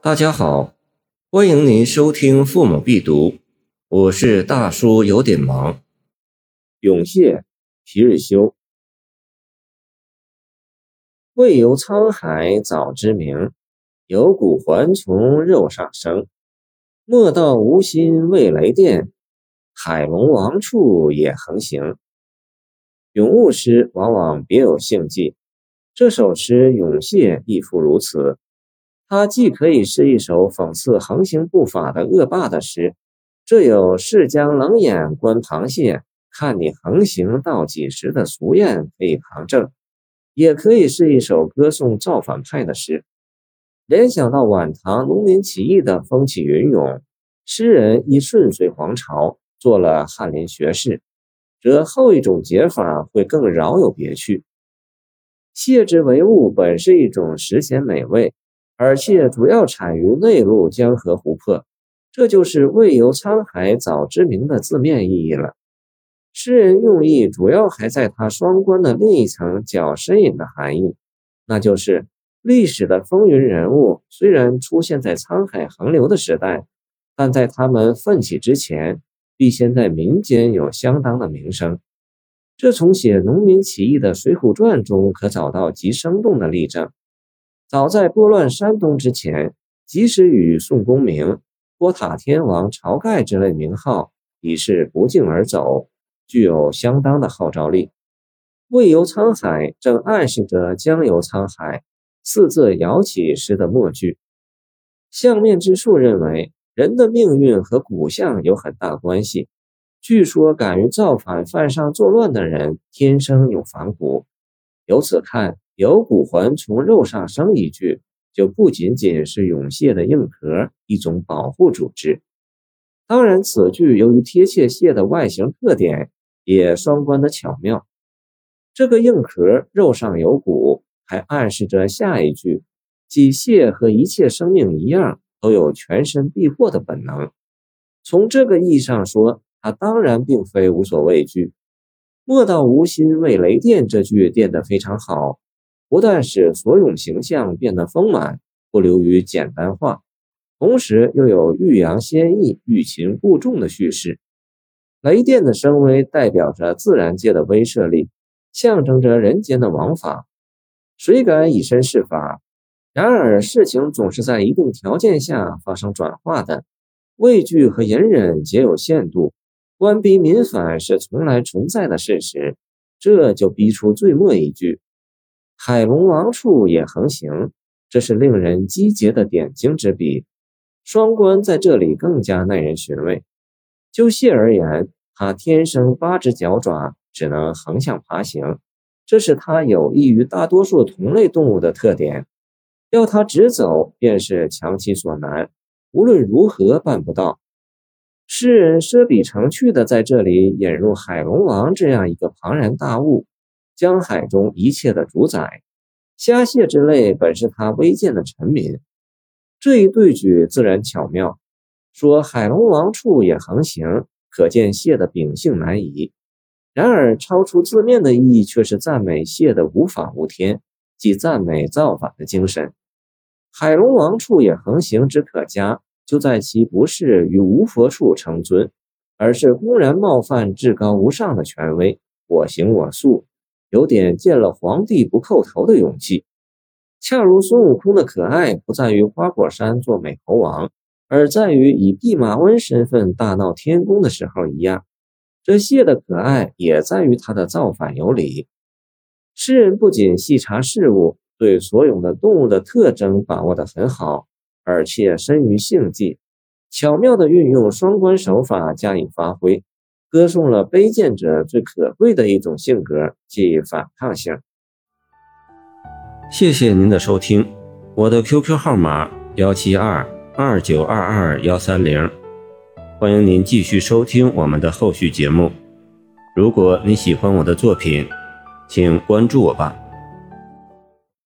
大家好，欢迎您收听《父母必读》，我是大叔，有点忙。永谢皮日休，未有沧海早知名，有骨还从肉上生。莫道无心为雷电，海龙王处也横行。咏物诗往往别有兴迹，这首诗《咏谢》亦复如此。它既可以是一首讽刺横行不法的恶霸的诗，这有“试将冷眼观螃蟹，看你横行到几时”的俗谚可以旁证；也可以是一首歌颂造反派的诗。联想到晚唐农民起义的风起云涌，诗人亦顺遂皇朝，做了翰林学士，则后一种解法会更饶有别趣。蟹之为物本是一种食鲜美味。而且主要产于内陆江河湖泊，这就是“未由沧海早知名”的字面意义了。诗人用意主要还在他双关的另一层较深隐的含义，那就是历史的风云人物虽然出现在沧海横流的时代，但在他们奋起之前，必先在民间有相当的名声。这从写农民起义的《水浒传》中可找到极生动的例证。早在拨乱山东之前，即使与宋公明、托塔天王晁盖之类名号已是不胫而走，具有相当的号召力。未游沧海，正暗示着将游沧海。四字摇起诗的末句。相面之术认为，人的命运和骨相有很大关系。据说，敢于造反、犯上作乱的人，天生有反骨。由此看。有骨还从肉上生一句，就不仅仅是永蟹的硬壳一种保护组织。当然，此句由于贴切蟹的外形特点，也双关的巧妙。这个硬壳肉上有骨，还暗示着下一句，即蟹和一切生命一样，都有全身避祸的本能。从这个意义上说，它当然并非无所畏惧。莫道无心为雷电这句垫得非常好。不但使所咏形象变得丰满，不流于简单化，同时又有欲扬先抑、欲擒故纵的叙事。雷电的声威代表着自然界的威慑力，象征着人间的王法。谁敢以身试法？然而事情总是在一定条件下发生转化的，畏惧和隐忍皆有限度。官逼民反是从来存在的事实，这就逼出最末一句。海龙王处也横行，这是令人击节的点睛之笔。双关在这里更加耐人寻味。就蟹而言，它天生八只脚爪，只能横向爬行，这是它有益于大多数同类动物的特点。要它直走，便是强其所难，无论如何办不到。诗人奢比成趣的在这里引入海龙王这样一个庞然大物。江海中一切的主宰，虾蟹之类本是他微贱的臣民。这一对举自然巧妙，说海龙王处也横行，可见蟹的秉性难移。然而超出字面的意义，却是赞美蟹的无法无天，即赞美造反的精神。海龙王处也横行之可嘉，就在其不是与无佛处成尊，而是公然冒犯至高无上的权威，我行我素。有点见了皇帝不叩头的勇气，恰如孙悟空的可爱不在于花果山做美猴王，而在于以弼马温身份大闹天宫的时候一样。这蟹的可爱也在于他的造反有理。诗人不仅细察事物，对所有的动物的特征把握得很好，而且深于性际，巧妙地运用双关手法加以发挥。歌颂了卑贱者最可贵的一种性格，即反抗性。谢谢您的收听，我的 QQ 号码幺七二二九二二幺三零，欢迎您继续收听我们的后续节目。如果你喜欢我的作品，请关注我吧。